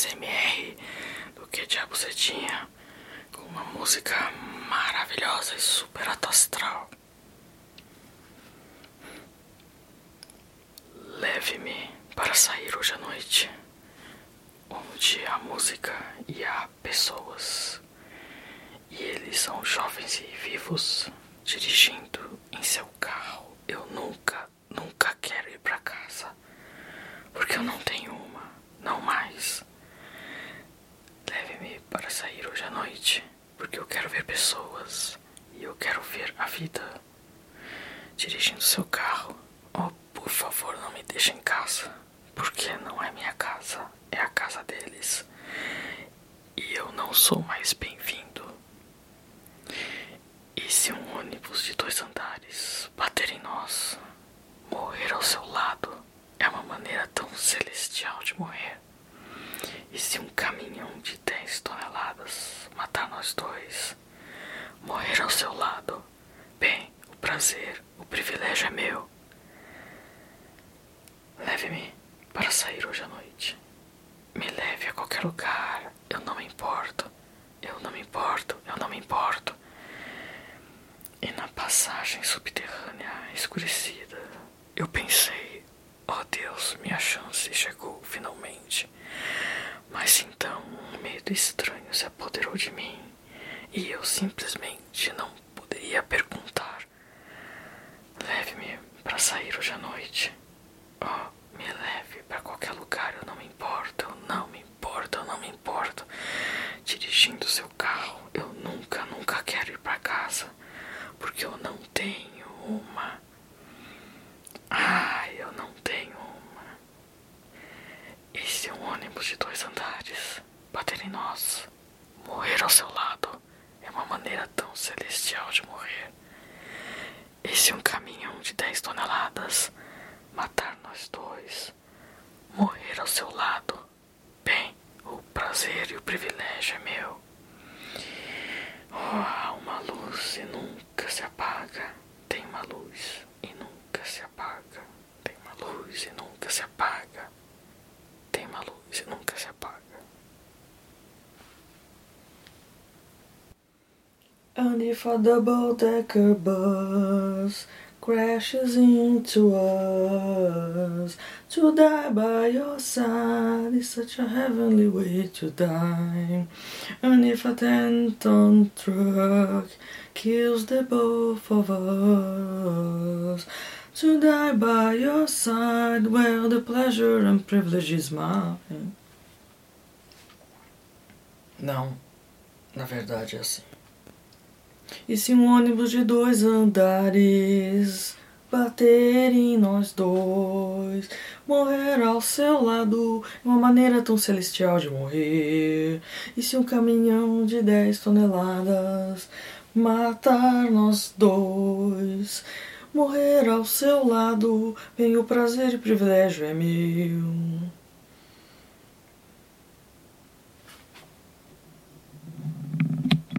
ASMR do que diabo você tinha com uma música maravilhosa e super atastral. Leve-me para sair hoje à noite, onde a música e há pessoas, e eles são jovens e vivos, dirigindo em seu carro. Eu nunca, nunca quero ir para casa, porque eu não tenho. Porque eu quero ver pessoas e eu quero ver a vida dirigindo seu carro. Oh, por favor, não me deixe em casa, porque não é minha casa, é a casa deles. E eu não sou mais bem-vindo. E se um ônibus de dois andares bater em nós, morrer ao seu lado é uma maneira tão celestial de morrer. E se um caminhão de 10 toneladas matar nós dois, morrer ao seu lado, bem, o prazer, o privilégio é meu. Leve-me para sair hoje à noite. Me leve a qualquer lugar, eu não me importo. Eu não me importo, eu não me importo. E na passagem subterrânea escurecida, eu pensei: oh Deus, minha chance chegou finalmente. Medo estranho se apoderou de mim e eu simplesmente não poderia perguntar. Leve-me para sair hoje à noite. Oh, me leve para qualquer lugar, eu não me importo, eu não me importo, eu não me importo. Dirigindo seu carro, eu nunca, nunca quero ir para casa, porque eu não tenho uma. Ai, eu não tenho uma. E se um ônibus de dois andares bater em nós, morrer ao seu lado é uma maneira tão celestial de morrer. E se um caminhão de 10 toneladas matar nós dois, morrer ao seu lado, bem, o prazer e o privilégio é meu. Oh, uma luz e nunca se apaga. Tem uma luz e nunca se apaga. Tem uma luz e nunca se apaga. And if a double decker bus crashes into us, to die by your side is such a heavenly way to die. And if a ten ton truck kills the both of us, to die by your side, well, the pleasure and privilege is mine. Não, na verdade é assim. E se um ônibus de dois andares bater em nós dois, morrer ao seu lado uma maneira tão celestial de morrer. E se um caminhão de dez toneladas matar nós dois, morrer ao seu lado, bem o prazer e privilégio é meu.